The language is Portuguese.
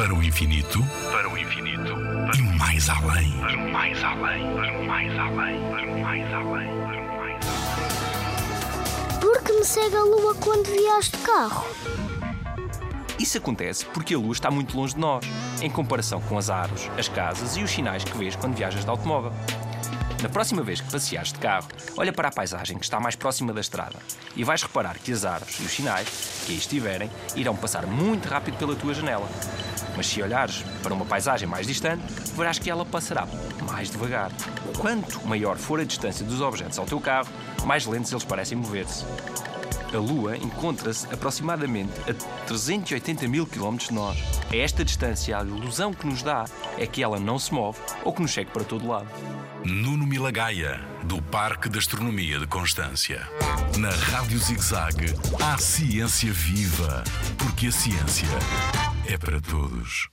Para o infinito, para o infinito, e mais além. para o mais além, para o mais além, para o mais além, para o mais além. Por que me segue a lua quando viajo de carro? Isso acontece porque a lua está muito longe de nós, em comparação com as árvores, as casas e os sinais que vês quando viajas de automóvel. Na próxima vez que passeares de carro, olha para a paisagem que está mais próxima da estrada e vais reparar que as árvores e os sinais, que aí estiverem, irão passar muito rápido pela tua janela. Mas se olhares para uma paisagem mais distante, verás que ela passará mais devagar. Quanto maior for a distância dos objetos ao teu carro, mais lentos eles parecem mover-se. A Lua encontra-se aproximadamente a 380 mil quilómetros de nós. A esta distância, a ilusão que nos dá é que ela não se move ou que nos segue para todo lado. Nuno Milagaya, do Parque de Astronomia de Constância. Na Rádio ZigZag, há ciência viva, porque a ciência é para todos.